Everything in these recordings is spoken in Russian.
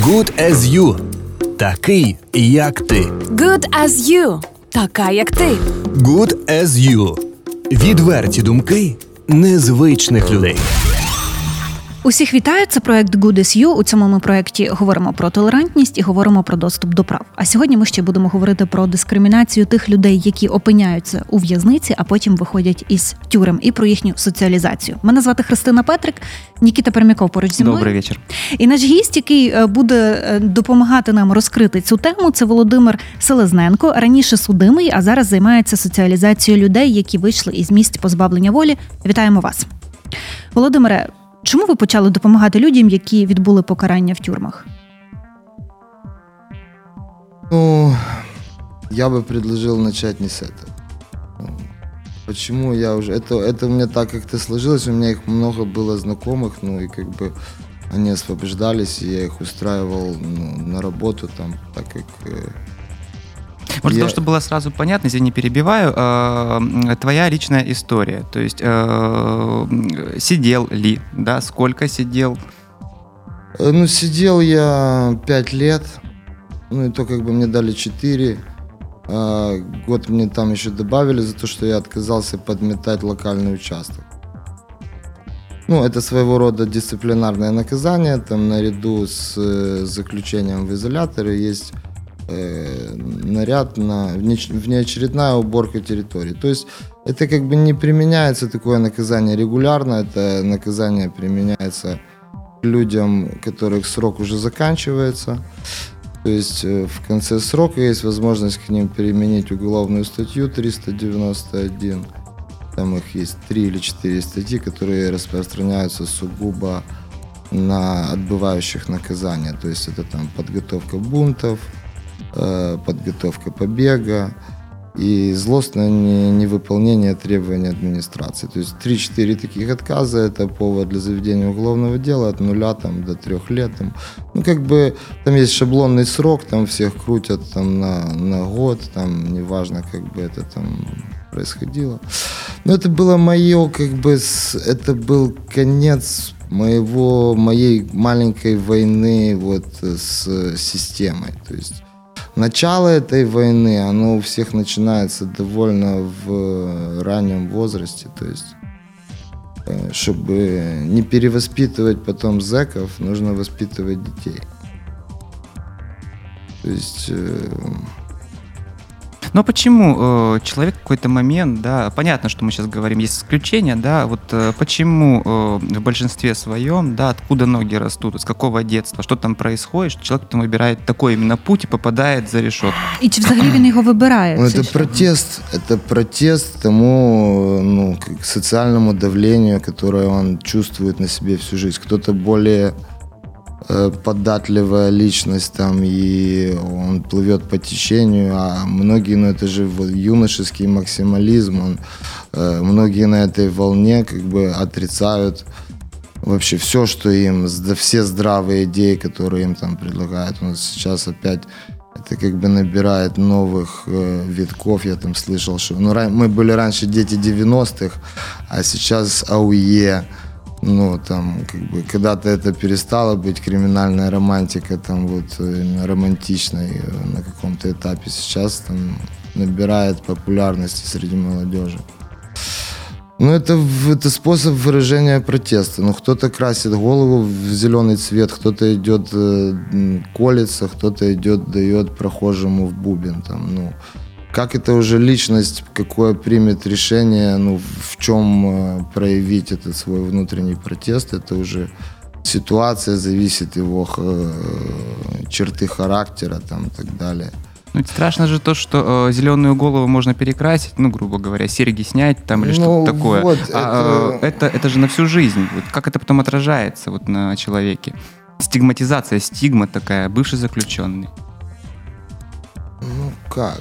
Good as you. Такий, як ти. Good as you. Така, як ти. Good as you. Відверті думки незвичних людей. Усіх вітаю. Це проект Good as You. У цьому ми проекті говоримо про толерантність і говоримо про доступ до прав. А сьогодні ми ще будемо говорити про дискримінацію тих людей, які опиняються у в'язниці, а потім виходять із тюрем, і про їхню соціалізацію. Мене звати Христина Петрик, Нікіта Пермяков поруч зі мною. Добрий вечір. І наш гість, який е, буде е, допомагати нам розкрити цю тему, це Володимир Селезненко. Раніше судимий, а зараз займається соціалізацією людей, які вийшли із місць позбавлення волі. Вітаємо вас, Володимире. Чому ви почали допомагати людям, які відбули покарання в тюрмах? Ну, я бы предложил начать не с этого. Ну, Почему я уже... Это, это у меня так как-то сложилось, у меня их много было знакомых, ну и как бы они освобождались, и я их устраивал ну, на работу там, так как... э, Может, Я- того, чтобы было сразу понятно, извини, перебиваю, э, твоя личная история. То есть э, сидел ли, да, сколько сидел? э, Ну, сидел я пять лет, ну и то как бы мне дали 4. А, год мне там еще добавили за то, что я отказался подметать локальный участок. Ну, это своего рода дисциплинарное наказание. Там наряду с э, заключением в изоляторе есть э, наряд на внеочередная уборка территории. То есть это как бы не применяется такое наказание регулярно, это наказание применяется людям, которых срок уже заканчивается. То есть э, в конце срока есть возможность к ним применить уголовную статью 391. Там их есть три или четыре статьи, которые распространяются сугубо на отбывающих наказания. То есть это там подготовка бунтов, подготовка побега и злостное не- невыполнение требований администрации. То есть 3-4 таких отказа – это повод для заведения уголовного дела от нуля там, до трех лет. Там. Ну, как бы там есть шаблонный срок, там всех крутят там, на, на год, там неважно, как бы это там происходило. Но это было мое, как бы, это был конец моего, моей маленькой войны вот с системой. То есть начало этой войны, оно у всех начинается довольно в раннем возрасте. То есть э, чтобы не перевоспитывать потом зэков, нужно воспитывать детей. То есть э, Но почему э, человек в какой-то момент, да, понятно, что мы сейчас говорим, есть исключения, да, вот э, почему э, в большинстве своем, да, откуда ноги растут, с какого детства, что там происходит, что человек потом выбирает такой именно путь и попадает за решетку. І чи взагалі він його вибирає? Ну, цей это шлях? протест, это протест тому ну, к социальному давлению, которое он чувствует на себе всю жизнь. Кто-то более э, податливая личность там, и он плывет по течению, а многие, ну это же юношеский максимализм, он, э, многие на этой волне как бы отрицают вообще все, что им, все здравые идеи, которые им там предлагают. Нас сейчас опять это как бы набирает новых э, витков. Я там слышал, что ну, мы были раньше дети 90-х, а сейчас АУЕ. Ну, там, как бы, когда-то это перестало быть криминальная романтика, там, вот, именно романтичной э, на каком-то этапе. Сейчас там набирает популярности среди молодежи. Ну, это, это способ выражения протеста. Ну, кто-то красит голову в зеленый цвет, кто-то идет э, колется, кто-то идет, дает прохожему в бубен. Там, ну, как это уже личность, какое примет решение, ну, в чем э, проявить этот свой внутренний протест, это уже ситуация, зависит его э, черты характера там, и так далее. Ну, страшно же то, что зеленую голову можно перекрасить, ну, грубо говоря, серьги снять там или Ну, что-то такое. вот, а, это- э, это... Это, же на всю жизнь. Вот как это потом отражается вот на человеке? Стигматизация, стигма такая, бывший заключенный. Ну как?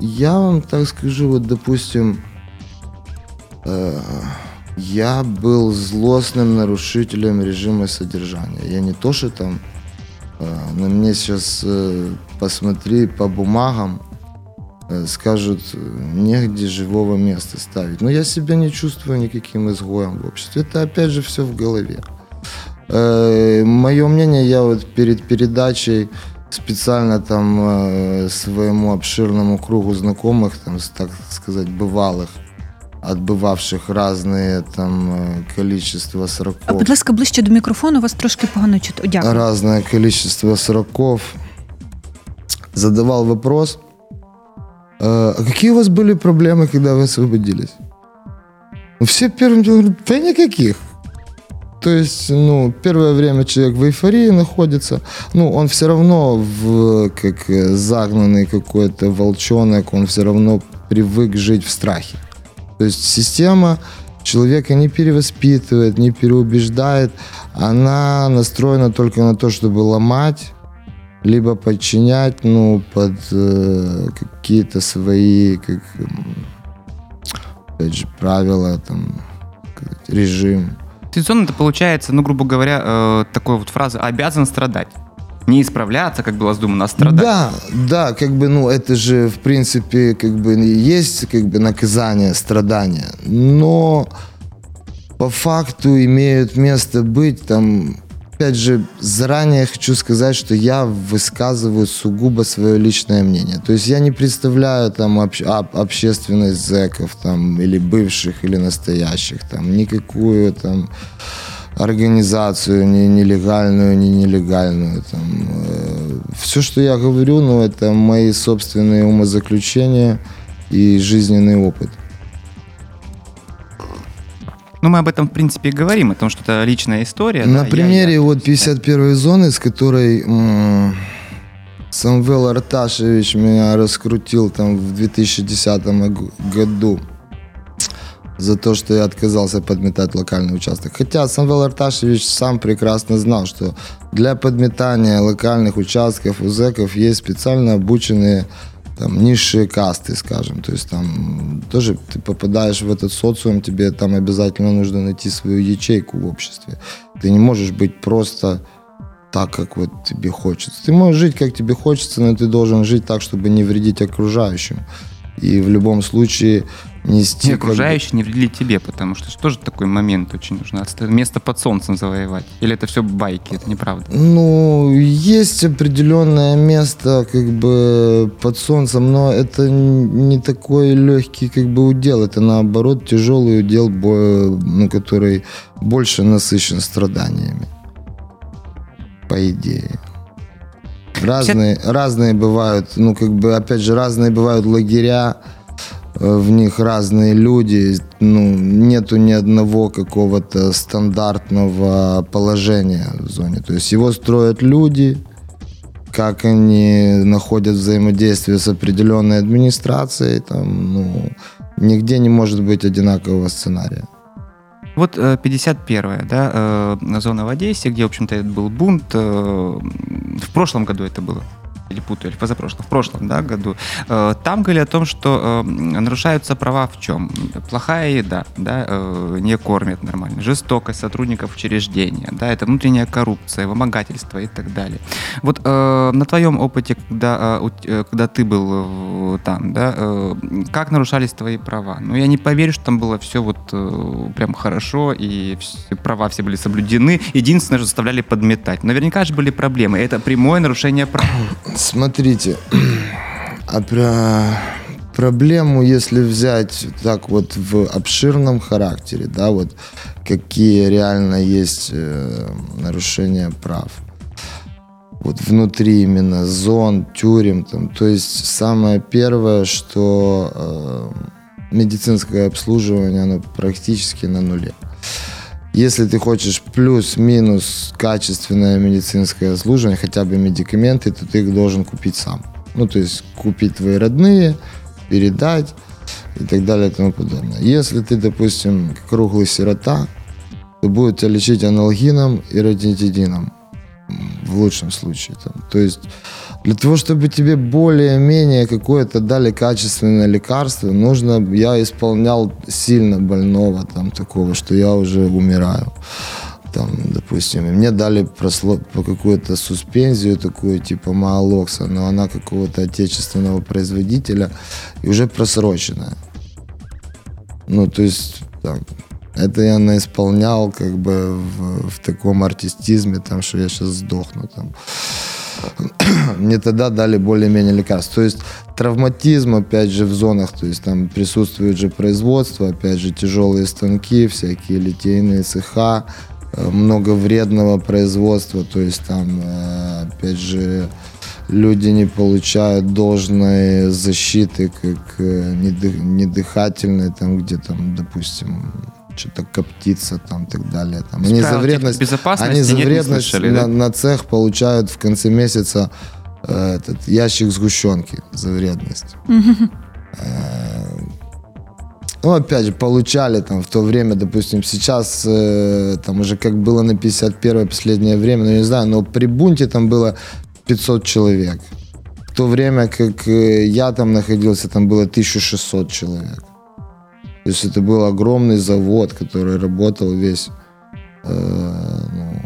Я вам так скажу, вот допустим, э, я был злостным нарушителем режима содержания. Я не то, что там э, на мне сейчас э, посмотри по бумагам, э, скажут, э, негде живого места ставить. Но я себя не чувствую никаким изгоем в обществе. Это опять же все в голове. Э, мое мнение, я вот перед передачей специально там э, своему обширному кругу знакомых, там, так сказать, бывалых, отбывавших разные там э, количество А, сроков. будь ласка, ближче до мікрофону, вас трошки погано чути. Дякую. разное количество сроков, задавал вопрос, «Э, а какие у вас были проблемы, когда вы освободились? Ну, Все первым говорят, да никаких. То есть, ну, первое время человек в эйфории находится, ну, он все равно в, как э, загнанный какой-то волчонок, он все равно привык жить в страхе. То есть система человека не перевоспитывает, не переубеждает, она настроена только на то, чтобы ломать, либо подчинять, ну, под э, какие-то свои, как, опять же, правила, там, режим. Ситуационно это получается, ну, грубо говоря, э, такой вот фраза «обязан страдать». Не исправляться, как было задумано, а страдать. Да, да, как бы, ну, это же, в принципе, как бы есть, как бы, наказание, страдания. Но по факту имеют место быть там, опять же, заранее хочу сказать, что я высказываю сугубо свое личное мнение. То есть я не представляю там обще- об- общественность зэков там, или бывших, или настоящих, там, никакую там организацию, ни нелегальную, ни нелегальную. Там, все, что я говорю, ну, это мои собственные умозаключения и жизненный опыт. Ну, мы об этом, в принципе, и говорим, о том, что это личная история. На да, я- примере я- вот 51 зоны, с которой м, Самвел Арташевич меня раскрутил там в 2010 г- году за то, что я отказался подметать локальный участок. Хотя Самвел Арташевич сам прекрасно знал, что для подметания локальных участков у зэков есть специально обученные там низшие касты, скажем. То есть там тоже ты попадаешь в этот социум, тебе там обязательно нужно найти свою ячейку в обществе. Ты не можешь быть просто так, как вот тебе хочется. Ты можешь жить, как тебе хочется, но ты должен жить так, чтобы не вредить окружающим. И в любом случае нести... Как бы- окружающие не вредили тебе, потому что тоже такой момент очень нужно. Место под солнцем завоевать. Или это все байки, это неправда. Ну, есть определенное место как бы под солнцем, но это не такой легкий как бы удел. Это наоборот тяжелый удел, ну, который больше насыщен страданиями. По идее. Разные, разные бывают, ну, как бы, опять же, разные бывают лагеря, в них разные люди, ну, нету ни одного какого-то стандартного положения в зоне. То есть его строят люди, как они находят взаимодействие с определенной администрацией, там, ну, нигде не может быть одинакового сценария. Вот э, 51-я, да, э, зона в Одессе, где, в общем-то, был бунт. э, В прошлом году это было. Или путаю, или позапрошлом, в прошлом да, году. Э, Там говорили о том, что э, нарушаются права в чем? Плохая еда, да, э, не кормят нормально, жестокость сотрудников учреждения, да, это внутренняя коррупция, вымогательство и так далее. Вот э, на твоем опыте, когда, э, э, когда ты был э, там, да, э, как нарушались твои права? Ну, я не поверю, что там было все вот э, прям хорошо, и все, права все были соблюдены. Единственное, что заставляли подметать. Наверняка же были проблемы. Это прямое нарушение прав. Смотрите, а про проблему, если взять так вот в обширном характере, да, вот какие реально есть э, нарушения прав. Вот внутри именно зон, тюрем, там, то есть самое первое, что э, медицинское обслуживание, оно практически на нуле. Если ты хочешь плюс-минус качественное медицинское обслуживание, хотя бы медикаменты, то ты их должен купить сам. Ну, то есть купить твои родные, передать и так далее и тому подобное. Если ты, допустим, круглый сирота, то будут тебя лечить аналгином и ратинидином м, в лучшем случае. Там. То есть для того, чтобы тебе более-менее какое-то дали качественное лекарство, нужно, я исполнял сильно больного, там, такого, что я уже умираю. Там, допустим, и мне дали просло- по какую-то суспензию такую, типа Маалокса, но она какого-то отечественного производителя и уже просроченная. Ну, то есть, там, Это я наисполнял как бы в, в таком артистизме, там, что я сейчас сдохну. Там. Мне тогда дали более-менее лекарств. То есть травматизм, опять же, в зонах, то есть там присутствует же производство, опять же, тяжелые станки, всякие литейные цеха, э, много вредного производства, то есть там, э, опять же, люди не получают должной защиты, как э, недыхательной, там где там, допустим, что-то коптиться там и так далее. Там. Они за вредность, они за вредность слышали, на, да? на цех получают в конце месяца э, этот ящик сгущенки за вредность. Э, ну, опять же, получали там в то время, допустим, сейчас э, там уже как было на 51 последнее время, ну, не знаю, но при бунте там было 500 человек. В то время, как э, я там находился, там было 1600 человек. То есть это был огромный завод, который работал весь. Э, ну,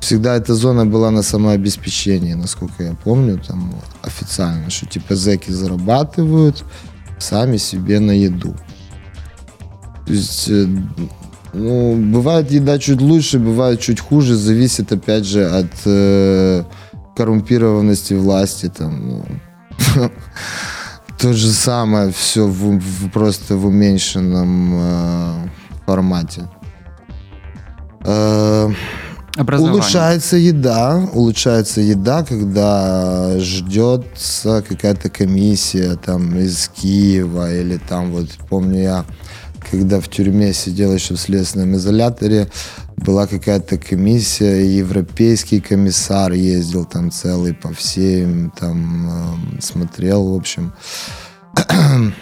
всегда эта зона была на самообеспечении, насколько я помню, там официально, что типа зеки зарабатывают сами себе на еду. То есть, э, ну, бывает еда чуть лучше, бывает чуть хуже, зависит опять же от э, коррумпированности власти, там, ну, то же самое, все в, в, просто в уменьшенном э, формате. Э, улучшается еда, улучшается еда, когда ждется какая-то комиссия там из Киева или там вот помню я, когда в тюрьме сидел еще в следственном изоляторе, была какая-то комиссия, европейский комиссар ездил там целый по всем, там э, смотрел, в общем.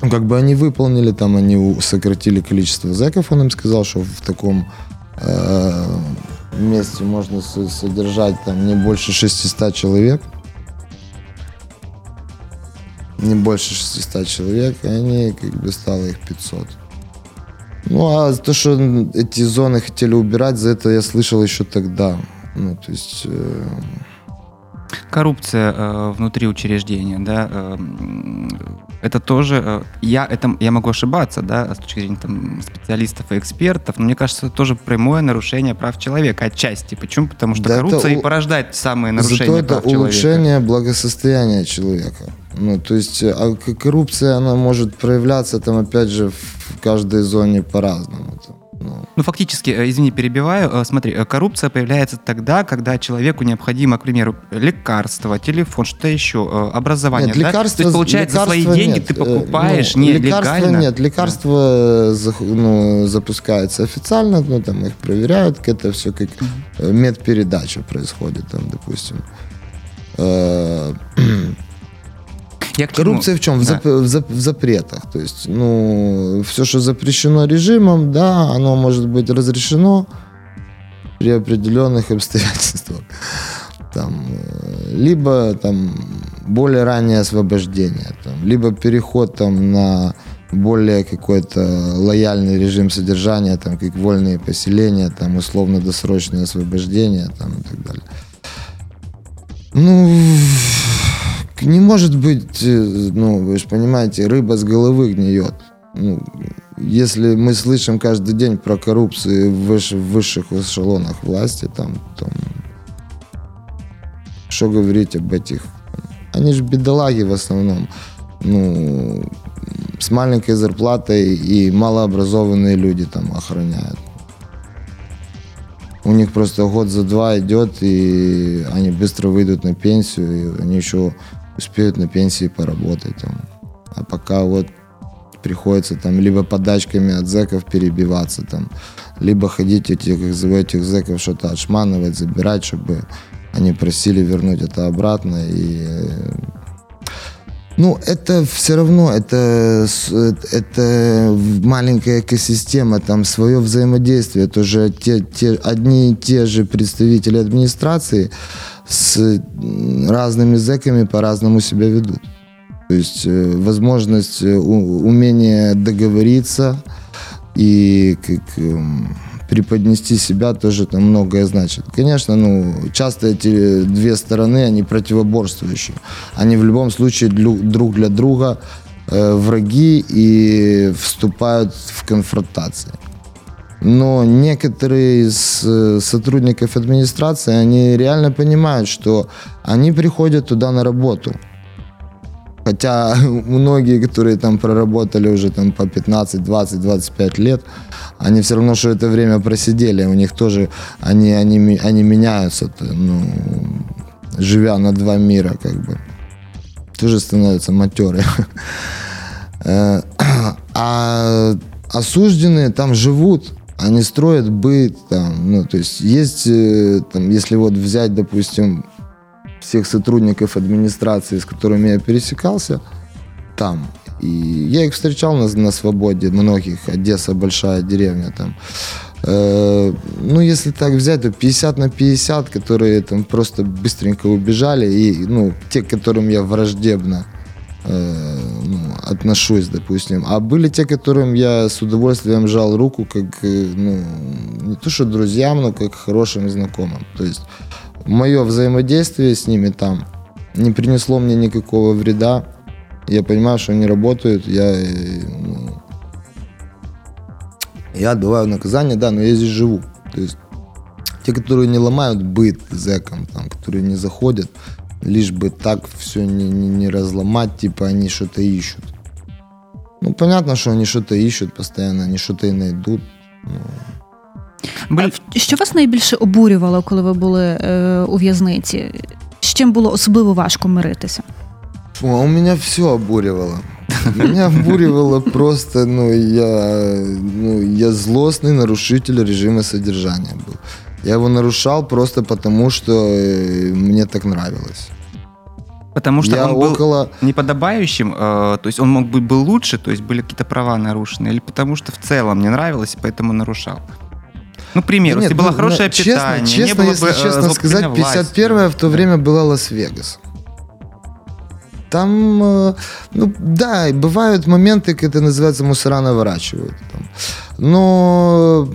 как бы они выполнили, там они сократили количество зэков, он им сказал, что в таком э, месте можно содержать там не больше 600 человек. Не больше 600 человек, и они как бы стало их 500. Ну, а то, что эти зоны хотели убирать, за это я слышал еще тогда. Ну, то есть... Э... Коррупция э, внутри учреждения, да, э, это тоже, э, я, это, я могу ошибаться, да, с точки зрения там, специалистов и экспертов, но мне кажется, это тоже прямое нарушение прав человека отчасти. Почему? Потому что да коррупция и порождает самые нарушения Зато прав это улучшение благосостояния человека. Ну, то есть э, а коррупция, она может проявляться там, опять же, в каждой зоне по-разному. Ну. ну, фактически, э, извини, перебиваю. Э, смотри, коррупция появляется тогда, когда человеку необходимо, к примеру, лекарство, телефон, что-то еще, образование. Нет, да? лекарства, То есть, получается, свои деньги нет. ты покупаешь ну, нелегально. Лекарства нет, лекарства да. ну, запускаются официально, ну, там их проверяют, это все как медпередача происходит, там, допустим. Я Коррупция в чем? В, да. зап, в, зап, в запретах. То есть, ну, все, что запрещено режимом, да, оно может быть разрешено при определенных обстоятельствах. Там, э, либо там более раннее освобождение, там, либо переход там на более какой-то лояльный режим содержания, там, как вольные поселения, там, условно-досрочное освобождение, там, и так далее. Ну, не может быть, э, ну, вы же понимаете, рыба с головы гниет. Ну, если мы слышим каждый день про коррупцию в, в высших эшелонах власти, там, там, что говорить об этих? Они же бедолаги в основном. Ну, с маленькой зарплатой и малообразованные люди там охраняют. У них просто год за два идет, и они быстро выйдут на пенсию, и они еще успеют на пенсии поработать. А пока вот приходится там либо подачками от зэков перебиваться, там, либо ходить этих, этих зэков что-то отшманывать, забирать, чтобы они просили вернуть это обратно. И, ну, это все равно, это, это маленькая экосистема, там свое взаимодействие. Это уже те, те, одни и те же представители администрации, с разными зэками по-разному себя ведут. То есть э, возможность, э, умение договориться и как эм, преподнести себя тоже там многое значит. Конечно, ну, часто эти две стороны, они противоборствующие. Они в любом случае друг для друга э, враги и вступают в конфронтации. Но некоторые из э, сотрудников администрации, они реально понимают, что они приходят туда на работу. Хотя многие, которые там проработали уже там по 15, 20, 25 лет, они все равно, что это время просидели, у них тоже, они, они, они меняются, ну, живя на два мира, как бы. Тоже становятся матеры. Э, а осужденные там живут, они строят быт, там, ну, то есть есть, э, там, если вот взять, допустим, всех сотрудников администрации, с которыми я пересекался там, и я их встречал на, на свободе, многих, Одесса большая деревня там. Э, ну, если так взять, то 50 на 50, которые там просто быстренько убежали, и, ну, те, которым я враждебно э, ну, отношусь, допустим. А были те, которым я с удовольствием жал руку, как, э, ну, не то что друзьям, но как хорошим знакомым. То есть мое взаимодействие с ними там не принесло мне никакого вреда. Я понимаю, что они работают, я, э, ну, я отбываю наказание, да, но я здесь живу. То есть те, которые не ломают быт зэкам, там, которые не заходят, лишь бы так все не, не, не разломать, типа они что-то ищут. Ну, понятно, что они что-то ищут постоянно, они что-то и найдут. Ну, Були... Що вас найбільше обурювало, коли ви були е, у в'язниці? З чим було особливо важко миритися? Фу, а у меня все обуривало. Меня обуривало просто, ну, я, ну, я злостный нарушитель режима содержания был. Я его нарушал просто потому, что э, мне так нравилось. Потому что я он был около... неподобающим, э, то есть он мог быть был лучше, то есть были какие-то права нарушены, или потому что в целом не нравилось, и поэтому нарушал. Ну, к примеру, Нет, если было ну, хорошее ну, питание, честно, не было если бы э, честно сказать, злоупотребления 51 в то время была Лас-Вегас. Там, э, ну да, бывают моменты, когда называется мусора наворачивают. Там. Но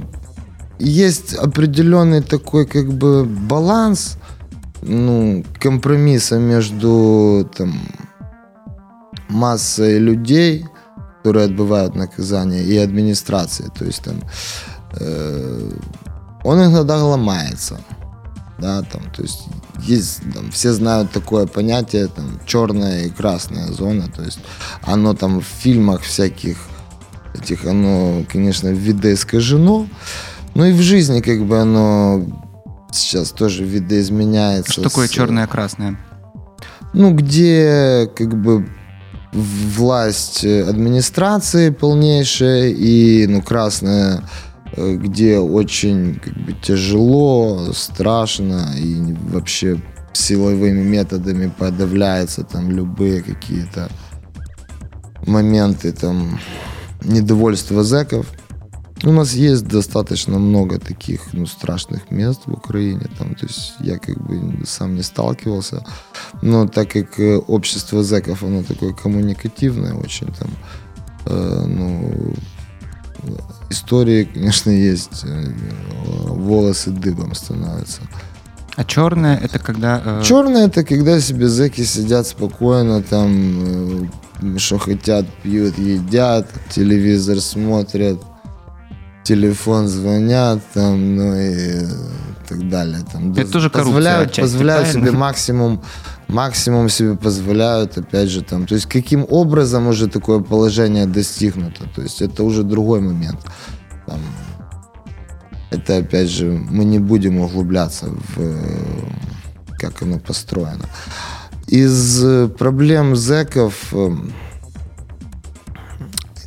есть определенный такой как бы баланс, ну, компромисса между там, массой людей, которые отбывают наказание, и администрацией. То есть там э, он иногда ломается. Да, там, то есть есть, там, все знают такое понятие, там, черная и красная зона, то есть оно там в фильмах всяких этих, оно, конечно, видоискажено, но и в жизни как бы оно сейчас тоже видоизменяется. Что такое с- черное и красное? ну, где как бы власть э, администрации полнейшая и, ну, красная, э, где очень как бы тяжело, страшно и вообще силовыми методами подавляются там любые какие-то моменты там недовольства зэков. У нас есть достаточно много таких ну, страшных мест в Украине. Там, то есть я как бы сам не сталкивался. Но так как э, общество зэков, оно такое коммуникативное очень там, э, ну, истории, конечно, есть. э, волосы дыбом становятся. А черное это когда... э, Черное это когда себе зэки сидят спокойно, там, э, что хотят, пьют, едят, телевизор смотрят, телефон звонят, там, ну и так далее. Там, Это тоже коррупция позволяют, отчасти, позволяют себе максимум, максимум себе позволяют, опять же, там, то есть каким образом уже такое положение достигнуто, то есть это уже другой момент. Там, это, опять же, мы не будем углубляться в как оно построено. Из проблем зэков, э,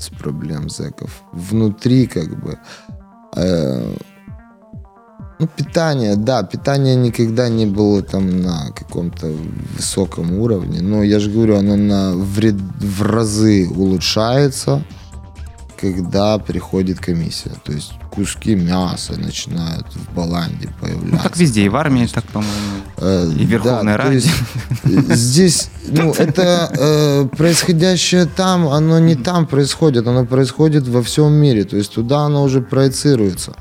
из проблем зэков. Внутри как бы э, ну, питание, да, питание никогда не было там на каком-то высоком уровне, но я же говорю, оно на вред, в разы улучшается, когда приходит комиссия. То есть куски мяса начинают в баланде появляться. Ну, так везде, и в армии так, по-моему. Э, И в Верховной то Раде. есть, Здесь, ну, это э, происходящее там, оно не там происходит, оно происходит во всем мире. То есть туда оно уже проецируется.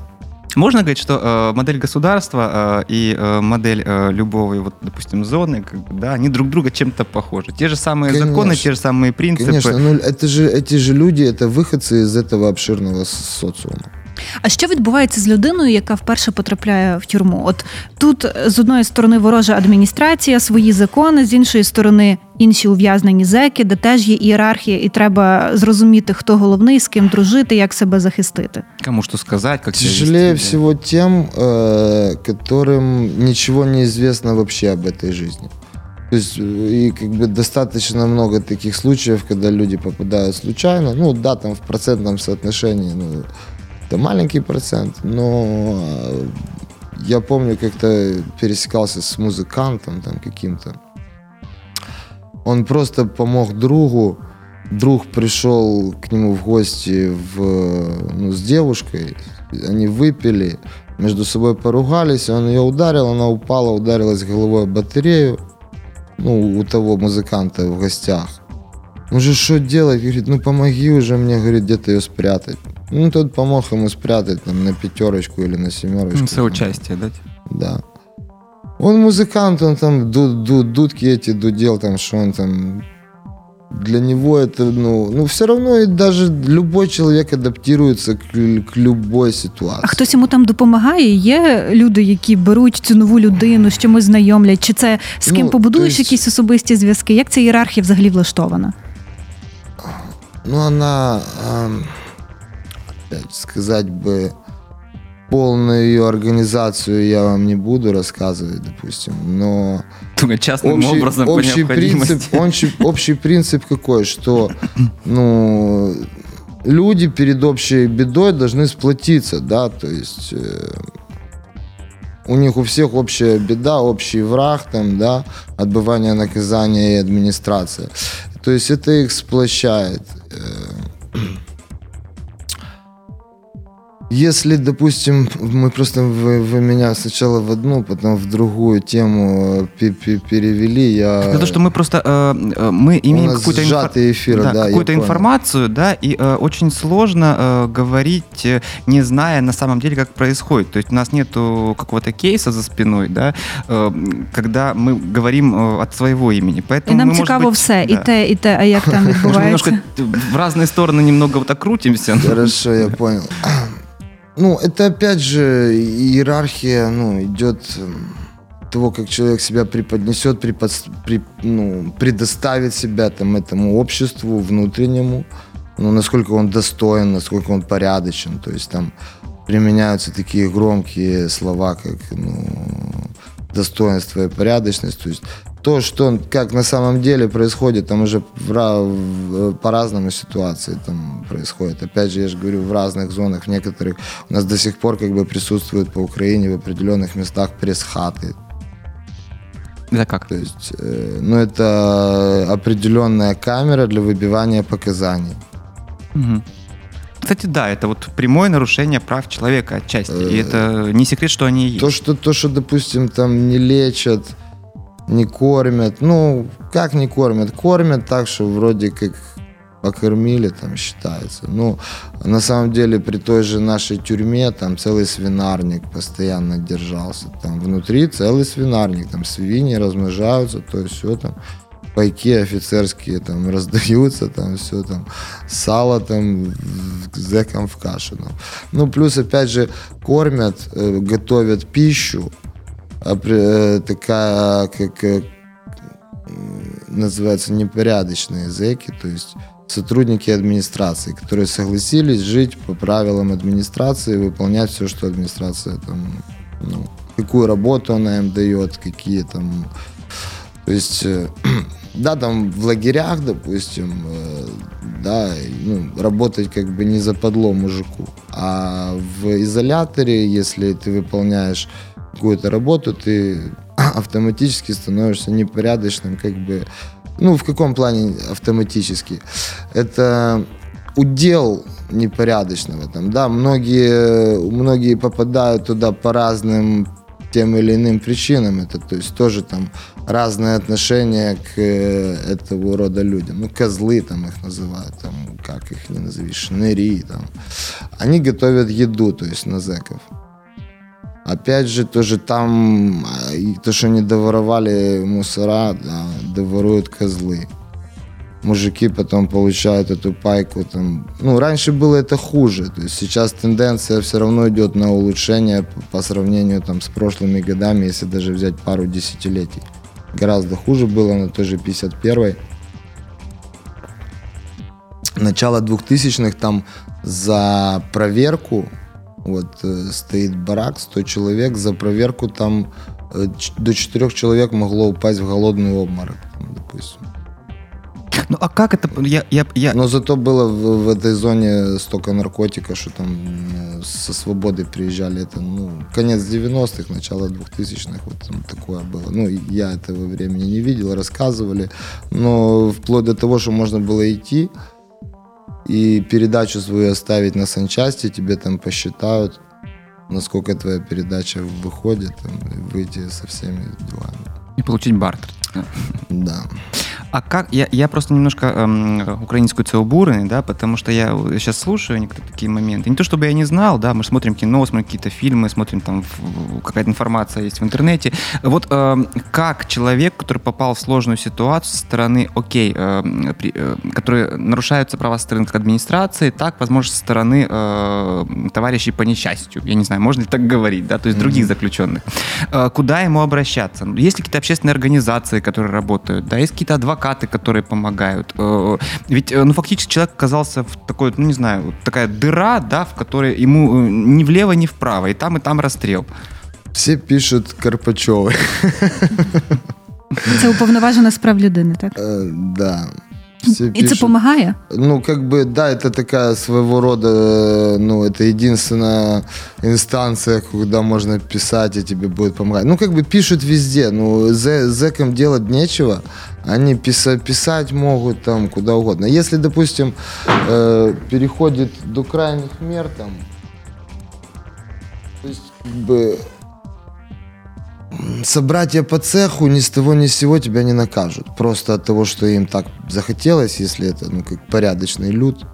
Можно говорить, что э, модель государства э, и э, модель э, любого, вот, допустим, зоны, как бы, да, они друг друга чем-то похожи. Те же самые Конечно. законы, те же самые принципы. Конечно, ну это же эти же люди, это выходцы из этого обширного социума. А що відбувається з людиною, яка вперше потрапляє в тюрму? От тут е, з одної сторони ворожа адміністрація, свої закони, з іншої сторони інші ув'язнені зеки, де теж є ієрархія, і треба зрозуміти, хто головний, з ким дружити, як себе захистити. Кому что сказать, как себя Тяжелее вести, да. всего тем, э, которым ничего не известно вообще об этой жизни. То есть, э, и как бы достаточно много таких случаев, когда люди попадают случайно. Ну, да, там в процентном соотношении, ну, это маленький процент, но э, я помню, как-то пересекался с музыкантом там каким-то. Он просто помог другу. Друг пришел к нему в гости в, ну, с девушкой. Они выпили, между собой поругались, он ее ударил, она упала, ударилась головой об батарею. Ну, у того музыканта в гостях. Ну же, что делать? Говорит, ну помоги уже мне, говорит, где-то ее спрятать. Ну, тот помог ему спрятать там на пятерочку или на семерочку. Ну, Соучастие, да? Да. Он музыкант, он там ду- ду- дудки эти дудел, там, что он там... Для него это, ну, ну, все равно и даже любой человек адаптируется к, лю- к любой ситуации. А хтось йому там допомагає? Є люди, які беруть цю нову людину, з чимось знайомлять? Чи це з ким Ну, побудуєш то есть- якісь особисті зв'язки? Як ця ієрархія взагалі влаштована? Ну, она, ам, опять сказать бы, полную ее организацию я вам не буду рассказывать, допустим, но Только частным общий, образом по общий необходимости. принцип, общий, общий принцип какой, что ну, люди перед общей бедой должны сплотиться, да, то есть э, у них у всех общая беда, общий враг, там, да, отбывание наказания и администрация. То есть это их сплощает. Э, Если, допустим, мы просто вы, вы меня сначала в одну, потом в другую тему э, пе- пе- перевели, я Потому что мы просто э, э, мы имеем нас какую-то инфо- сжатый эфир, да, я какую-то понял. информацию, да, и э, очень сложно э, говорить, э, не зная на самом деле, как происходит. То есть у нас нету какого-то кейса за спиной, да, э, когда мы говорим э, от своего имени. Поэтому І нам мы, может цікаво быть, все, да, і те, і те, а як там может, немножко відбувається. в разные стороны немного вот так крутимся. но- Хорошо, я понял. Ну, это опять же иерархия, ну, идет м, того, как человек себя преподнесет, преподс- при- ну, предоставит себя там этому обществу внутреннему, ну, насколько он достоин, насколько он порядочен, то есть там применяются такие громкие слова, как ну, достоинство и порядочность, то есть то, что как на самом деле происходит, там уже в в- по-разному ситуации там происходит. Опять же, я же говорю, в разных зонах, в некоторых у нас до сих пор как бы присутствуют по Украине в определенных местах пресс-хаты. Это как? То есть, э, ну, это определенная камера для выбивания показаний. Мгм. Кстати, да, это вот прямое нарушение прав человека отчасти. И это не секрет, что они есть. То, что, то, что, допустим, там не лечат, не кормят. Ну, как не кормят? Кормят так, что вроде как покормили, там считается. Ну, на самом деле, при той же нашей тюрьме там целый свинарник постоянно держался. Там внутри целый свинарник, там свиньи размножаются, то есть все там пайки офицерские там раздаются, там все там, сало там зэкам в кашу. там. Ну, плюс, опять же, кормят, э, готовят пищу, такая, как э, называется, непорядочные зэки, то есть сотрудники администрации, которые согласились жить по правилам администрации, выполнять все, что администрация там, ну, какую работу она им дает, какие там, то есть, э, да, там в лагерях, допустим, э, да, ну, работать как бы не западло мужику, а в изоляторе, если ты выполняешь какую-то работу, ты автоматически становишься непорядочным, как бы, ну, в каком плане автоматически? Это удел непорядочного там, да, многие, многие попадают туда по разным тем или иным причинам, это, то есть тоже там разное отношение к э, этого рода людям, ну, козлы там их называют, там, как их не назови, шныри там, они готовят еду, то есть на зэков, Опять же, тоже там, а, то, что не доворовали мусора, да, доворуют козлы. Мужики потом получают эту пайку. Там. Ну, раньше было это хуже. То есть сейчас тенденция все равно идет на улучшение по сравнению там, с прошлыми годами, если даже взять пару десятилетий. Гораздо хуже было на той же 51-й. Начало 2000-х там за проверку вот э, стоит барак, 100 человек, за проверку там э, до 4 человек могло упасть в голодный обморок, там, допустим. Ну а как это? Я, я, я... Но зато было в, в этой зоне столько наркотика, что там ну, со свободы приезжали. Это, ну, конец 90-х, начало 2000-х, вот там такое было. Ну, я этого времени не видел, рассказывали. Но вплоть до того, что можно было идти и передачу свою оставить на санчасти, тебе там посчитают, насколько твоя передача выходит, там, выйти со всеми делами. И получить бартер. Да. А как, я, я просто немножко эм, украинскую целбуры, да, потому что я сейчас слушаю некоторые такие моменты. Не то чтобы я не знал, да, мы смотрим кино, смотрим какие-то фильмы, смотрим там какая-то информация есть в интернете. Вот эм, как человек, который попал в сложную ситуацию со стороны, окей, эм, при- э, которые нарушаются права со стороны администрации, так, возможно, со стороны э, товарищей по несчастью. Я не знаю, можно ли так говорить, да, то есть других заключенных. Э, куда ему обращаться? Есть ли какие-то общественные организации, которые работают? Да, есть какие-то адвокаты, которые помогают? Э, Ведь, э, ну, фактически человек оказался в такой, ну, не знаю, такая дыра, да, в которой ему э, ни влево, ни вправо, и там, и там расстрел. Все пишут Карпачевой. Це уповноважена з прав людини, так? Э, Да. Все це пишут. допомагає? Ну, как бы, да, это такая своего рода, э, ну, это единственная инстанция, куда можно писать, и тебе будет помогать. Ну, как бы пишут везде, ну, зэ- зэкам делать нечего, они писа- писать могут там куда угодно. Если, допустим, э, переходит до крайних мер, там, то есть, как бы, собратья по цеху ни с того ни с сего тебя не накажут. Просто от того, что им так захотелось, если это, ну, как порядочный люд.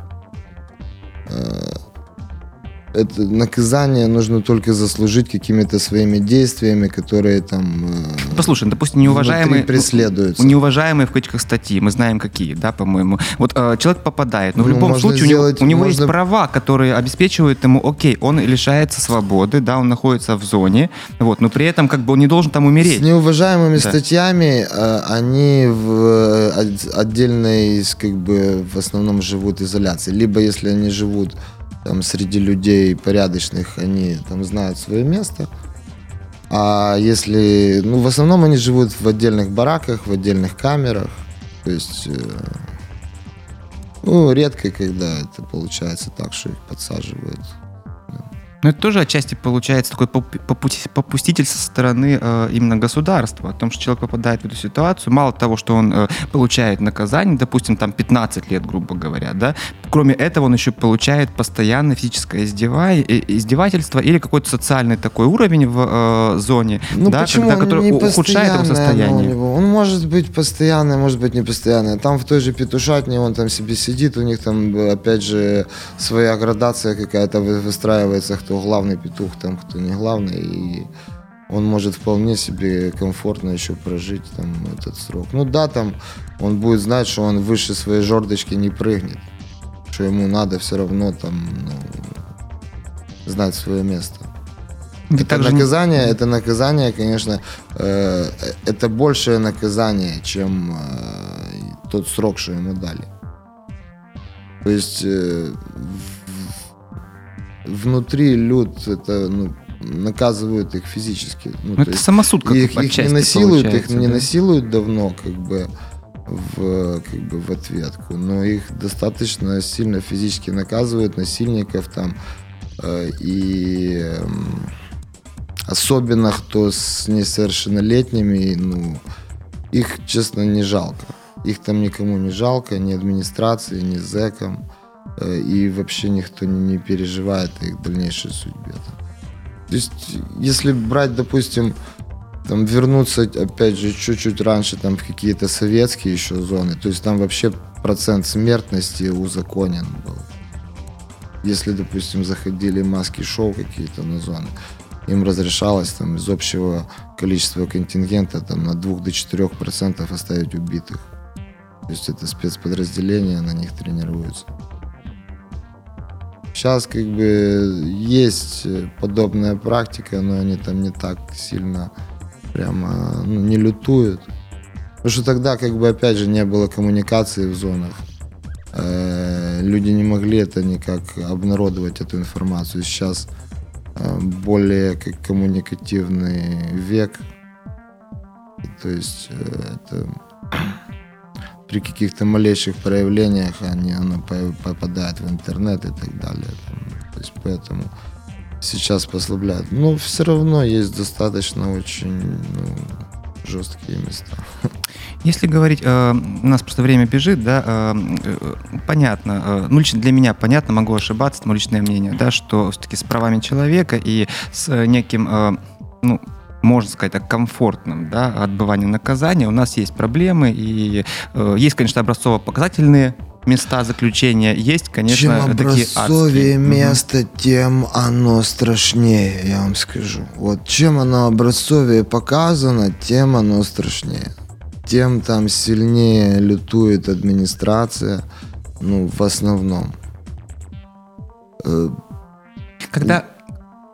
Это наказание нужно только заслужить какими-то своими действиями, которые там э, Послушай, ну, допустим, неуважаемые... преследуются. Неуважаемые в кавычках статьи, мы знаем какие, да, по-моему. Вот э, человек попадает, но в Ну, любом можно случае у него, у него есть можно- права, которые обеспечивают ему, окей, он лишается свободы, да, он находится в зоне, вот, но при этом как бы он не должен там умереть. С неуважаемыми Да. статьями э, они в э, от- отдельной, как бы, в основном живут изоляции. Либо если они живут там среди людей порядочных, они там знают свое место. А если, ну, в основном они живут в отдельных бараках, в отдельных камерах. То есть, э, ну, редко, когда это получается так, что их подсаживают. Но это тоже отчасти получается попу- попуститель со стороны э, именно государства, о том, что человек попадает в эту ситуацию, мало того, что он э, получает наказание, допустим, там 15 лет, грубо говоря, да, кроме этого он еще получает постоянное физическое издева- издевательство или какой-то социальный такой уровень в э, зоне, Ну да, почему? когда, который ухудшает его постоянное оно у состояние. Он может быть постоянный, может быть не постоянный. Там в той же петушатне он там себе сидит, у них там э, опять же своя градация какая-то вы- выстраивается, кто главный петух, там кто не главный. И он может вполне себе комфортно еще прожить там этот срок. Ну да, там он будет знать, что он выше своей жердочки не прыгнет. Что ему надо все равно там ну, знать свое место. Это также- наказание, это наказание, конечно, э, это большее наказание, чем э, тот срок, что ему дали. То есть э, внутри люд это ну, наказывают их физически. Ну, Ну, то это есть самосуд как их, их не насилуют, их получается, не да. насилуют давно, как бы в, как бы в ответку, но их достаточно сильно физически наказывают, насильников там, э, и эм, особенно кто с несовершеннолетними, ну, их, честно, не жалко. Их там никому не жалко, ни администрации, ни зэкам, э, и вообще никто не, переживает их дальнейшей судьбе. То есть, если брать, допустим, там вернуться, опять же, чуть-чуть раньше, там, в какие-то советские еще зоны, то есть там вообще процент смертности узаконен был. Если, допустим, заходили маски-шоу какие-то на зоны. им разрешалось там из общего количества контингента там на 2 до 4 процентов оставить убитых. То есть это спецподразделения, на них тренируются. Сейчас как бы есть подобная практика, но они там не так сильно прямо ну, не лютуют. Потому что тогда как бы опять же не было коммуникации в зонах. Э, люди не могли это никак обнародовать, эту информацию. Сейчас э, более как коммуникативный век. То есть э, это при каких-то малейших проявлениях они, оно попадает в интернет и так далее. То есть поэтому сейчас послабляют. Но все равно есть достаточно очень ну, жесткие места. Если говорить, э, у нас просто время бежит, да, э, э, понятно, э, ну лично для меня понятно, могу ошибаться, это мое личное мнение, да, что все-таки с правами человека и с неким, э, ну, можно сказать так, комфортным да, отбыванием наказания у нас есть проблемы, и э, есть, конечно, образцово-показательные места заключения есть, конечно, Чем такие адские. место, угу. тем оно страшнее, я вам скажу. Вот чем оно образцовее показано, тем оно страшнее. Тем там сильнее лютует администрация, ну, в основном. Э, Когда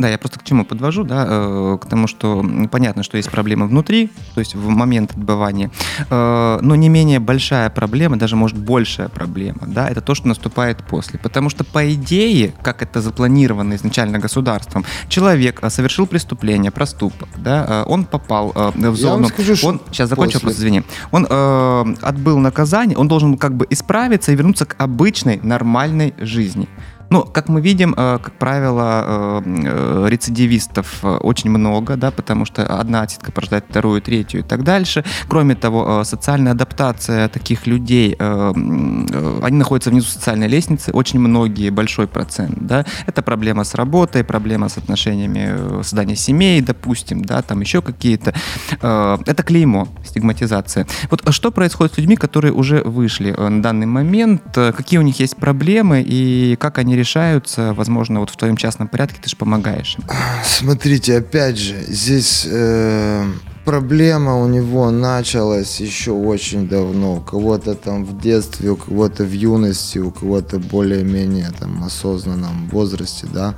да, я просто к чему подвожу, да, э, к тому, что понятно, что есть проблемы внутри, то есть в момент отбывания, э, но не менее большая проблема, даже может большая проблема, да, это то, что наступает после. Потому что по идее, как это запланировано изначально государством, человек э, совершил преступление, проступок, да, он попал в зону, скажу, он, сейчас закончу, после. просто извини, он э, отбыл наказание, он должен как бы исправиться и вернуться к обычной нормальной жизни. Ну, как мы видим, э, как правило, э, э, рецидивистов очень много, да, потому что одна отсидка порождает вторую, третью и так дальше. Кроме того, социальная адаптация таких людей, они находятся внизу социальной лестницы, очень многие, большой процент, да. Это проблема с работой, проблема с отношениями создания семей, допустим, да, там еще какие-то. Это клеймо, стигматизация. Вот что происходит с людьми, которые уже вышли на данный момент, какие у них есть проблемы и как они решаются, возможно, вот в твоем частном порядке ты же помогаешь? Смотрите, опять же, здесь э, проблема у него началась еще очень давно. У кого-то там в детстве, у кого-то в юности, у кого-то более-менее там осознанном возрасте, да,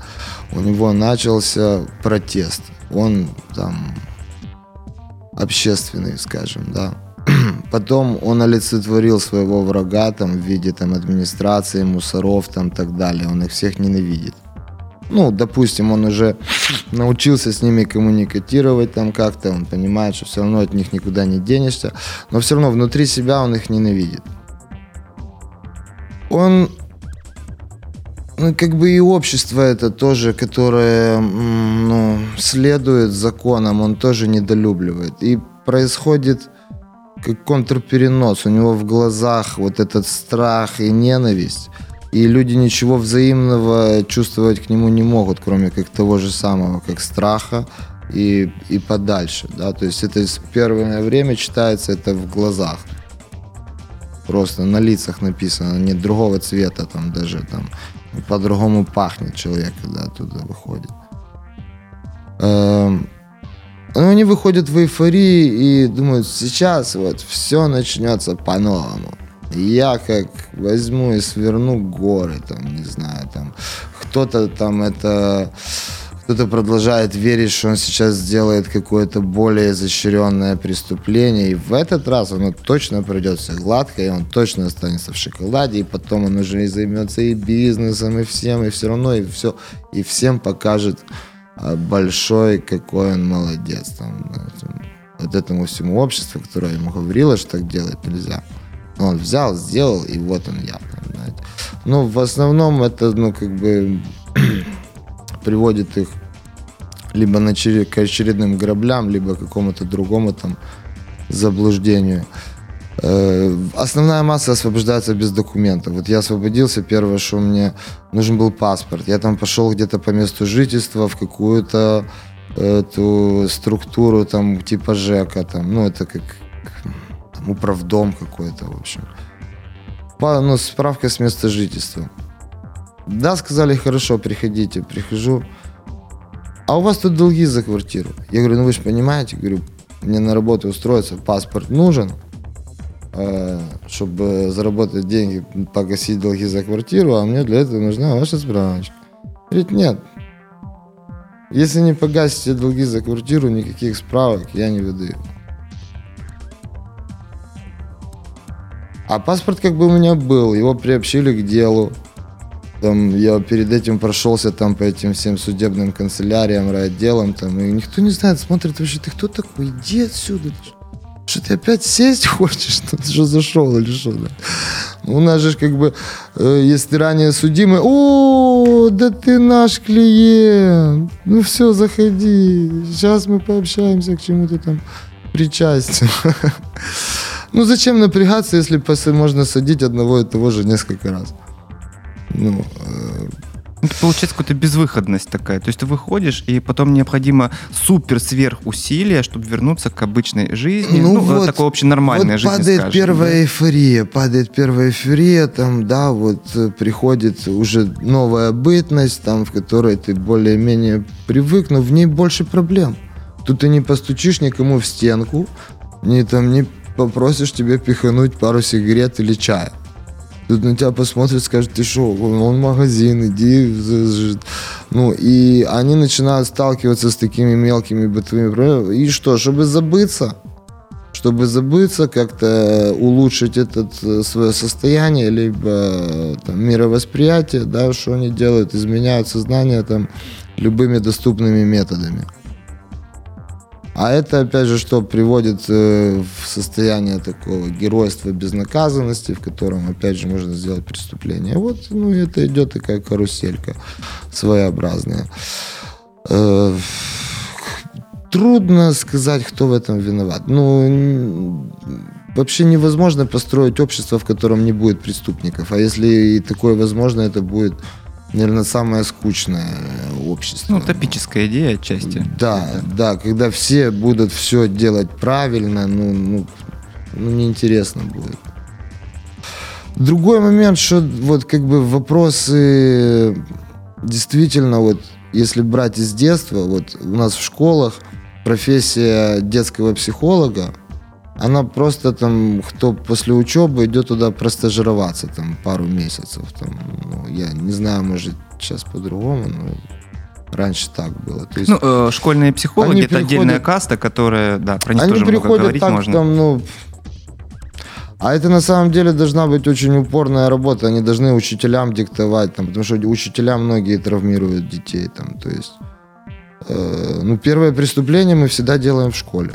у него начался протест. Он там общественный, скажем, да. Потом он олицетворил своего врага там, в виде там, администрации, мусоров там, так далее. Он их всех ненавидит. Ну, допустим, он уже научился с ними коммуникатировать там как-то, он понимает, что все равно от них никуда не денешься, но все равно внутри себя он их ненавидит. Он, ну, как бы и общество это тоже, которое, ну, следует законам, он тоже недолюбливает. И происходит как контрперенос. У него в глазах вот этот страх и ненависть. И люди ничего взаимного чувствовать к нему не могут, кроме как того же самого, как страха и, и подальше. Да? То есть это первое время читается это в глазах. Просто на лицах написано, нет другого цвета там даже там по-другому пахнет человек, когда оттуда выходит. Эм, они выходят в эйфории и думают, сейчас вот все начнется по-новому. Я как возьму и сверну горы, там, не знаю, там, кто-то там это, кто-то продолжает верить, что он сейчас сделает какое-то более изощренное преступление, и в этот раз оно точно пройдет все гладко, и он точно останется в шоколаде, и потом он уже и займется и бизнесом, и всем, и все равно, и все, и всем покажет, а большой, какой он молодец. Там, вот этому всему обществу, которое ему говорило, что так делать нельзя. Он взял, сделал, и вот он я. Понимаете? Ну, в основном это, ну, как бы приводит их либо на, к очередным граблям, либо к какому-то другому там заблуждению. Э, основная масса освобождается без документов. Вот я освободился, первое, что мне нужен был паспорт. Я там пошел где-то по месту жительства в какую-то эту структуру там типа ЖЭКа, там, ну это как там, управдом какой-то, в общем. Ну, справка с места жительства. Да, сказали, хорошо, приходите. Прихожу, а у вас тут долги за квартиру. Я говорю, ну вы же понимаете, говорю, мне на работу устроиться, паспорт нужен, чтобы заработать деньги, погасить долги за квартиру, а мне для этого нужна ваша справочка. Говорит, нет, если не погасите долги за квартиру, никаких справок я не выдаю. А паспорт как бы у меня был, его приобщили к делу. Там я перед этим прошелся там по этим всем судебным канцеляриям, райотделам, там, и никто не знает, смотрит вообще, ты кто такой, иди отсюда. Что ты опять сесть хочешь? Ты что зашел или что? Да? У нас же как бы, э, если ранее судимый, о, да ты наш клиент, ну все, заходи, сейчас мы пообщаемся к чему-то там причастен. Ну зачем напрягаться, если можно садить одного и того же несколько раз? Ну, э, это получается какая-то безвыходность такая. То есть ты выходишь, и потом необходимо супер сверх усилия, чтобы вернуться к обычной жизни. Ну, ну вот, такой общей нормальной вот жизни, падает скажем, первая да? эйфория, падает первая эйфория, там, да, вот э, приходит уже новая бытность, там, в которой ты более-менее привык, но в ней больше проблем. Тут ты не постучишь никому в стенку, не там не попросишь тебе пихануть пару сигарет или чая. Тут на тебя посмотрят, скажут, ты что, он магазин, иди. Ну, и они начинают сталкиваться с такими мелкими бытовыми проблемами. И что, чтобы забыться, чтобы забыться, как-то улучшить это э, свое состояние, либо там, мировосприятие, да, что они делают, изменяют сознание там любыми доступными методами. А это, опять же, что приводит э, в состояние такого геройства безнаказанности, в котором, опять же, можно сделать преступление. Вот, ну, это идет такая каруселька своеобразная. Э, трудно сказать, кто в этом виноват. Ну, вообще невозможно построить общество, в котором не будет преступников. А если и такое возможно, это будет наверное, самое скучное общество. Ну, утопическая идея отчасти. Да, да, когда все будут все делать правильно, ну, ну, ну неинтересно будет. Другой момент, что вот как бы вопросы действительно вот, если брать из детства, вот у нас в школах профессия детского психолога, она просто там, кто после учебы идет туда простажироваться там пару месяцев. Там, ну, я не знаю, может сейчас по-другому, но раньше так было. То есть, ну, э, школьные психологи это приходят, отдельная каста, которая, да, про них они тоже много говорить так, можно. Там, ну, а это на самом деле должна быть очень упорная работа. Они должны учителям диктовать, там, потому что учителя многие травмируют детей. Там, то есть, э, ну, первое преступление мы всегда делаем в школе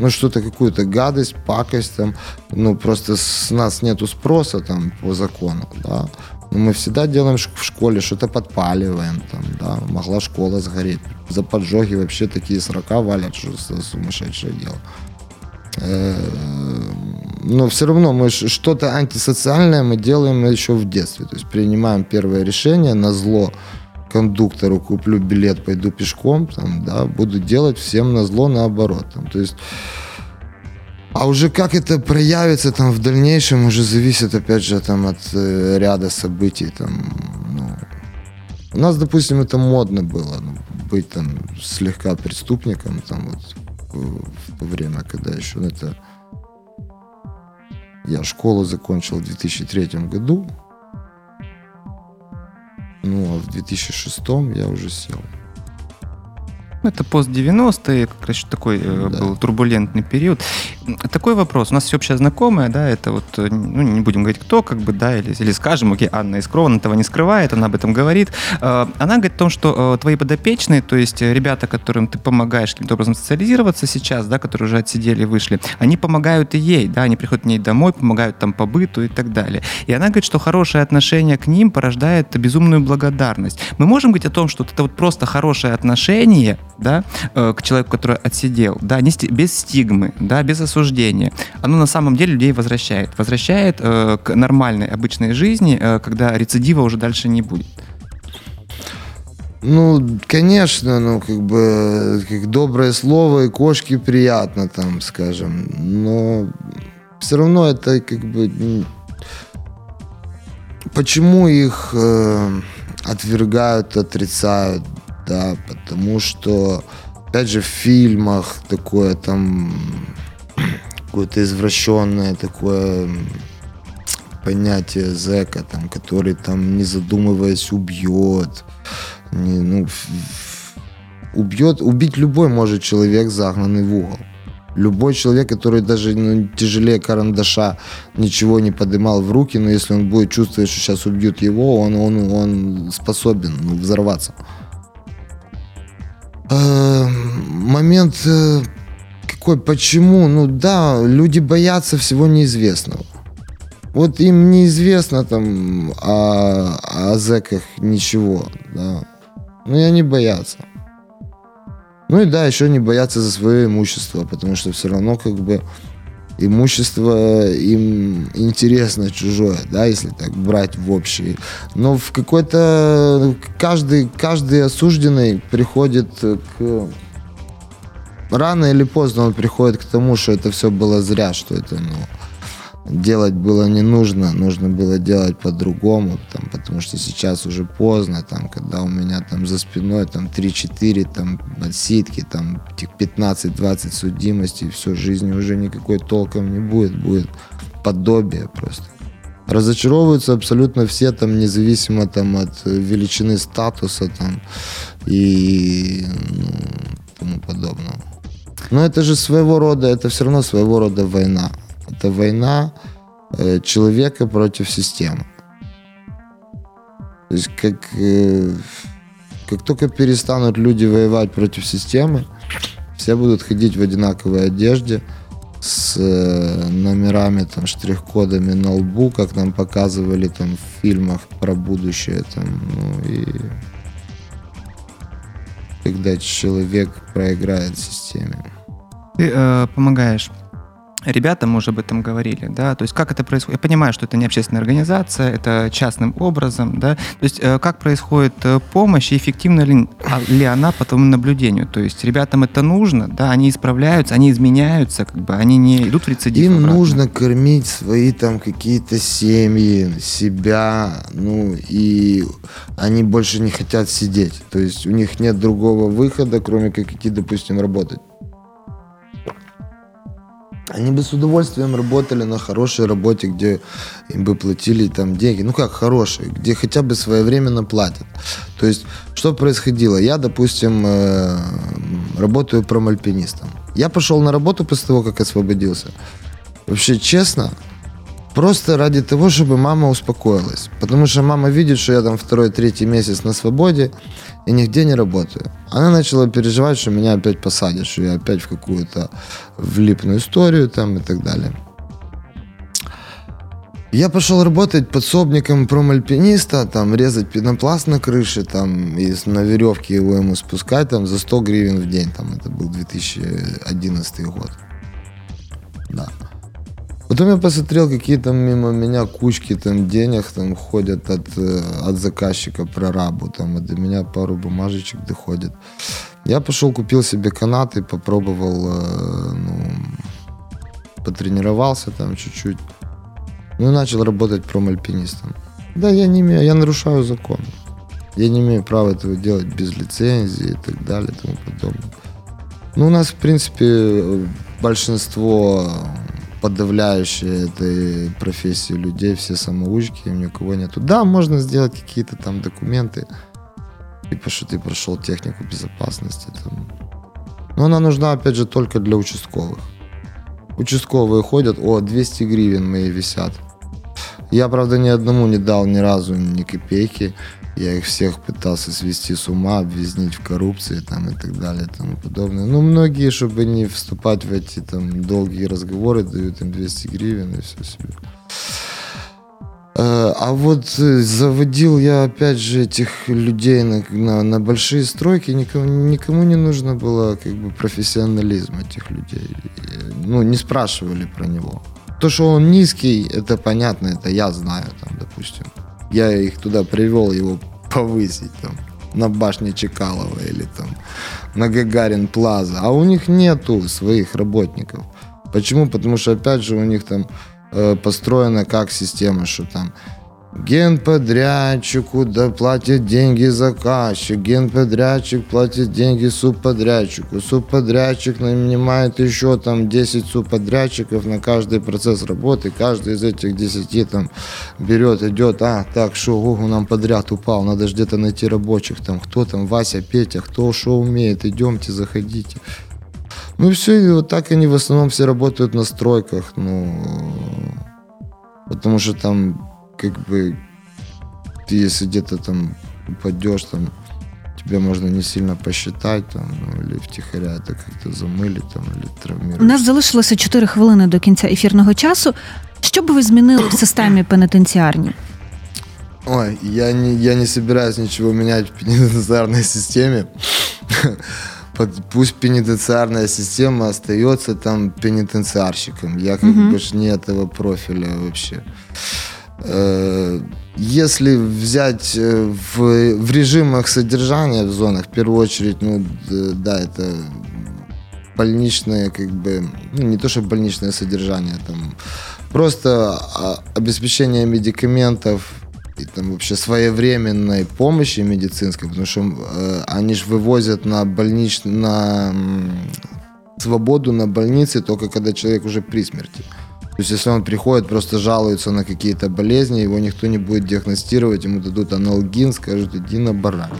ну, что-то, какую-то гадость, пакость, там, ну, просто с нас нету спроса там по закону, да. Но мы всегда делаем в школе, что-то подпаливаем, там, да, могла школа сгореть. За поджоги вообще такие срока валят, что сумасшедшее дело. Но все равно мы что-то антисоциальное мы делаем еще в детстве. То есть принимаем первое решение на зло кондуктору куплю билет, пойду пешком, там, да, буду делать всем на зло наоборот. Там, то есть а уже как это проявится там в дальнейшем, уже зависит, опять же, там от э, ряда событий. Там, ну. У нас, допустим, это модно было, ну, быть там слегка преступником, там вот в то время, когда еще ну, это... Я школу закончил в 2003 году, ну, а в 2006 я уже сел. Это пост 90-е, как раз такой э, да. был турбулентный период. Такой вопрос. У нас всеобщая знакомая, да, это вот, э, ну, не будем говорить кто, как бы, да, или, или скажем, окей, Анна Искрова, она этого не скрывает, она об этом говорит. Э, она говорит о том, что твои подопечные, то есть ребята, которым ты помогаешь каким-то образом социализироваться сейчас, да, которые уже отсидели и вышли, они помогают и ей, да, они приходят к ней домой, помогают там по быту и так далее. И она говорит, что хорошее отношение к ним порождает безумную благодарность. Мы можем говорить о том, что это вот просто хорошее отношение, да, э, к человеку, который отсидел, да, не, без стигмы, да, без осуждения, оно на самом деле людей возвращает. Возвращает э, к нормальной, обычной жизни, э, когда рецидива уже дальше не будет. Ну, конечно, ну, как бы, как доброе слово и кошки приятно, там, скажем, но все равно это, как бы, почему их э, отвергают, отрицают, да, потому что, опять же, в фильмах такое там какое-то извращенное такое понятие зэка, там, который там, не задумываясь, убьет. Не, ну, убьет, убить любой может человек, загнанный в угол. Любой человек, который даже ну, тяжелее карандаша ничего не поднимал в руки, но если он будет чувствовать, что сейчас убьют его, он, он, он способен ну, взорваться. Э, момент э, какой, почему? Ну да, люди боятся всего неизвестного. Вот им неизвестно там о, о зэках ничего, да. Но и они боятся. Ну и да, еще не боятся за свое имущество, потому что все равно как бы имущество им интересно чужое, да, если так брать в общий. Но в какой-то каждый, каждый осужденный приходит к рано или поздно он приходит к тому, что это все было зря, что это ну, делать было не нужно, нужно было делать по-другому, там, потому что сейчас уже поздно, там, когда у меня там за спиной там 3-4 там отсидки, там 15-20 судимостей, все, жизни уже никакой толком не будет, будет подобие просто. Разочаровываются абсолютно все, там, независимо там, от величины статуса там, и ну, тому подобного. Но это же своего рода, это все равно своего рода война. Это война э, человека против системы. То есть как, э, как только перестанут люди воевать против системы, все будут ходить в одинаковой одежде с э, номерами, там, штрих-кодами на лбу, как нам показывали там в фильмах про будущее, там, ну и когда человек проиграет системе. Ты э, помогаешь ребятам, мы уже об этом говорили, да, то есть как это происходит, я понимаю, что это не общественная организация, это частным образом, да, то есть э, как происходит э, помощь и эффективна ли, а, ли она по твоему наблюдению, то есть ребятам это нужно, да, они исправляются, они изменяются, как бы, они не идут в рецидив Им обратно. нужно кормить свои там какие-то семьи, себя, ну, и они больше не хотят сидеть, то есть у них нет другого выхода, кроме как идти, допустим, работать. Они бы с удовольствием работали на хорошей работе, где им бы платили там деньги. Ну как хорошие, где хотя бы своевременно платят. То есть, что происходило? Я, допустим, э, работаю промальпинистом. Я пошел на работу после того, как освободился. Вообще, честно, Просто ради того, чтобы мама успокоилась. Потому что мама видит, что я там второй, третий месяц на свободе и нигде не работаю. Она начала переживать, что меня опять посадят, что я опять в какую-то влипную историю там и так далее. Я пошел работать подсобником промальпиниста, там резать пенопласт на крыше, там и на веревке его ему спускать там за 100 гривен в день, там это был 2011 год. Потом я посмотрел, какие там мимо меня кучки там денег там ходят от, э, от заказчика прорабу, там, и до меня пару бумажечек доходит. Я пошел, купил себе канаты, попробовал, э, ну, потренировался там чуть-чуть. Ну и начал работать промальпинистом. Да, я не имею, я нарушаю закон. Я не имею права этого делать без лицензии и так далее и тому подобное. Ну, у нас, в принципе, большинство подавляющая этой профессии людей, все самоучки, у кого нету. Да, можно сделать какие-то там документы, типа, что ты прошел технику безопасности. Там. Но она нужна, опять же, только для участковых. Участковые ходят, о, 200 гривен мои висят. Я, правда, ни одному не дал ни разу ни копейки. Я их всех пытался свести с ума, обвизнить в коррупции там, и так далее и тому подобное. Ну, многие, чтобы не вступать в эти там долгие разговоры, дают им 200 гривен и все себе. Э, а вот э, заводил я, опять же, этих людей на, на, на большие стройки, никому, никому не нужно было как бы профессионализм этих людей. Ну, не спрашивали про него. То, что он низкий, это понятно, это я знаю, там, допустим. Я их туда привел, его повысить там на башне Чекалова или там на Гагарин Плаза. А у них нету своих работников. Почему? Потому что, опять же, у них там э, построена как система, что там Генподрядчику да платит деньги заказчик, генподрядчик платит деньги субподрядчику, субподрядчик нанимает еще там 10 субподрядчиков на каждый процесс работы, каждый из этих 10 там берет, идет, а, так, что, ого, нам подряд упал, надо же где-то найти рабочих, там, кто там, Вася, Петя, кто что умеет, идемте, заходите. Ну и все, и вот так они в основном все работают на стройках, ну, потому что там как бы ты если где-то там упадешь, там тебе можно не сильно посчитать, там, ну, или втихаря это как-то замили, там, или травмируешь. У нас залишилося 4 хвилини до кінця ефірного часу. Що би ви змінили в системі пенітенціарній? Ой, я не, я не собираюсь ничего менять в пенитенциарной системе. Под- Пусть пенитенциарная система остается там пенитенциарщиком. Я как бы ж не этого профиля вообще. Э, Если взять э, в, в режимах содержания в зонах, в первую очередь, ну да, это больничное, как бы, ну не то, что больничное содержание, там просто а, обеспечение медикаментов и там вообще своевременной помощи медицинской, потому что э, они же вывозят на больнич... на свободу на больнице только когда человек уже при смерти. То есть если он приходит, просто жалуется на какие-то болезни, его никто не будет диагностировать, ему дадут аналгин, скажут, иди на баран.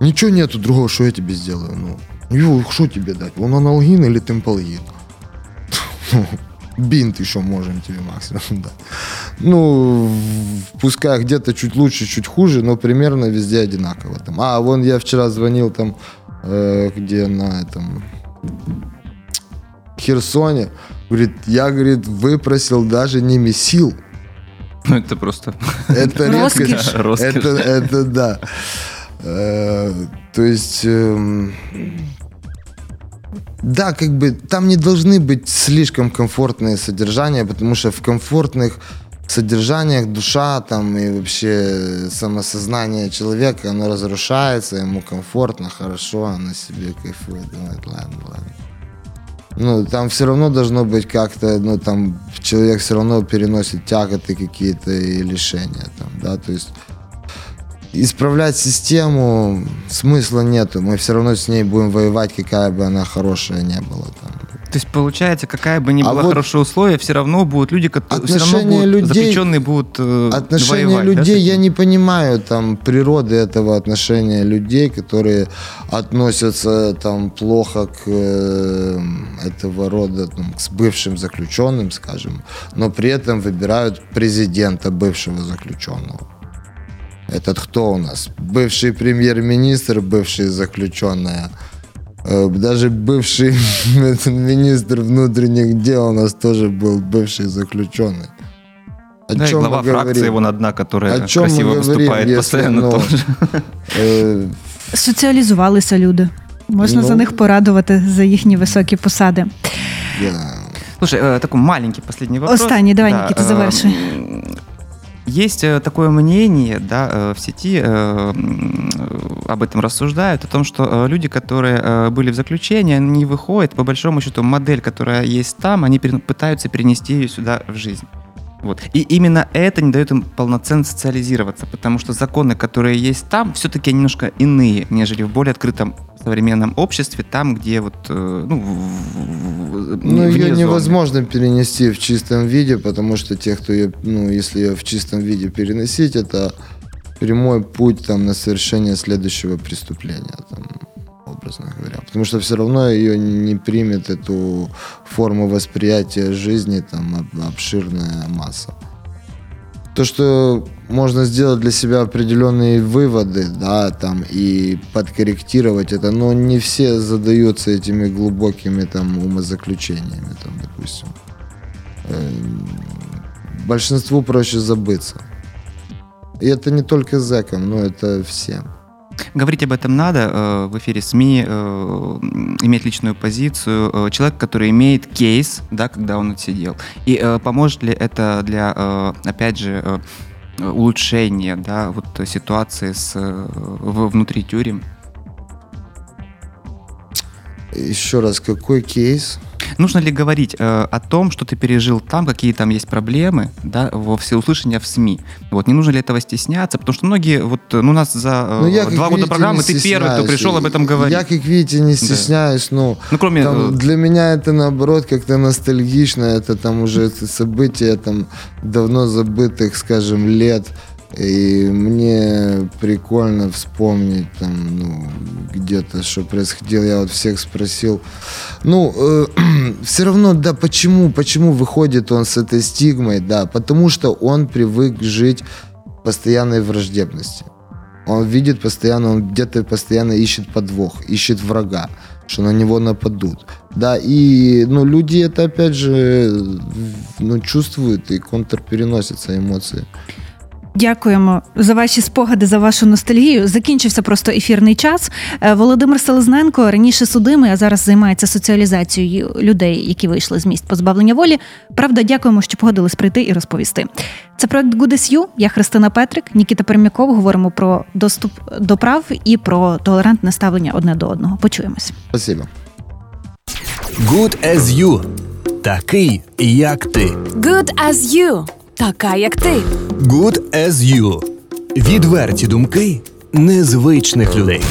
Ничего нету другого, что я тебе сделаю. Ну, Ю, что тебе дать? Он аналгин или темпалгин? Бинт еще можем тебе максимум дать. Ну, пускай где-то чуть лучше, чуть хуже, но примерно везде одинаково. Там. А, вон я вчера звонил там, э, где на этом Херсоне. Говорит, я, говорит, выпросил даже не месил. Ну, это просто... Это Роскошь. редкость. Роскошь. Это, это да. Э, То есть, эм, да, как бы там не должны быть слишком комфортные содержания, потому что в комфортных содержаниях душа там и вообще самосознание человека, оно разрушается, ему комфортно, хорошо, она себе кайфует, думает, ладно, ладно. Ну, там все равно должно быть как-то, ну, там человек все равно переносит тяготы какие-то и лишения, там, да, то есть исправлять систему смысла нету, мы все равно с ней будем воевать, какая бы она хорошая не была, там. То есть, получается, какая бы ни А была вот хорошие условия, все равно будут люди, которые... Все равно будут, людей- заключенные будут э, Отношения воевать, да, людей, я этим? не понимаю там природы этого отношения людей, которые относятся там плохо к э, этого рода, там, с бывшим заключенным, скажем, но при этом выбирают президента бывшего заключенного. Этот кто у нас? Бывший премьер-министр, бывший заключенная. Э, Даже бывший министр внутренних дел у нас тоже был бывший заключенный. О Да, и чем глава мы фракции говорим? вон одна, которая О чем мы красиво говорим, выступает если, постоянно ну, тоже. Е, Соціалізувалися люди. Можна Ну. за них порадувати за їхні високі посади. я- Слушай, э, такой маленький последний вопрос. Останній, давай, Никита, э, завершуй. м, Есть э, такое мнение, да, э, в сети э, об этом рассуждают, о том, что люди, которые были в заключении, они выходят, по большому счету, модель, которая есть там, они пытаются перенести ее сюда в жизнь. Вот. И именно это не дает им полноценно социализироваться, потому что законы, которые есть там, все-таки немножко иные, нежели в более открытом современном обществе, там, где вот, э, ну, в- Ну, ее зоны. невозможно перенести в чистом виде, потому что те, кто ее, ну, если ее в чистом виде переносить, это прямой путь там на совершение следующего преступления, там, образно говоря. Потому что все равно ее не примет эту форму восприятия жизни, там, об- обширная масса. То, что можно сделать для себя определенные выводы, да, там, и подкорректировать это, но не все задаются этими глубокими там умозаключениями, там, допустим. Эм, Большинству проще забыться. И это не только зэкам, но это всем. Говорить об этом надо э, в эфире СМИ, э, иметь личную позицию. Э, человек, который имеет кейс, да, когда он отсидел. И э, поможет ли это для, э, опять же, э, улучшения да, вот, ситуации с, э, в- внутри тюрем? Еще раз, какой кейс? Нужно ли говорить э, о том, что ты пережил там, какие там есть проблемы, да, во всеуслышание в СМИ? Вот, не нужно ли этого стесняться? Потому что многие, вот, ну, у нас за э, Ну, я, два года видите, программы, ты первый, кто пришел об этом говорить. Я, как видите, не стесняюсь, но Ну, кроме... там, э, для меня это наоборот как-то ностальгично, это там уже события там давно забытых, скажем, лет. И мне прикольно вспомнить там, ну, где-то, что происходило. Я вот всех спросил. Ну, все равно, да, почему, почему выходит он с этой стигмой, да, потому что он привык жить в постоянной враждебности. Он видит постоянно, он где-то постоянно ищет подвох, ищет врага, что на него нападут. Да, и ну, люди это опять же ну, чувствуют и контрпереносятся эмоции. Дякуємо за ваші спогади, за вашу ностальгію. Закінчився просто ефірний час. Е, Володимир Селезненко раніше судимий, а зараз займається соціалізацією людей, які вийшли з місць позбавлення волі. Правда, дякуємо, що погодились прийти і розповісти. Це проект Good as Я Христина Петрик, Нікіта Пермяков. Говоримо про доступ до прав і про толерантне ставлення одне до одного. Почуємось. Спасибо. Good as you. Такий, як ти. Good as you. Така, як ти. Good as you. Відверті думки незвичних людей.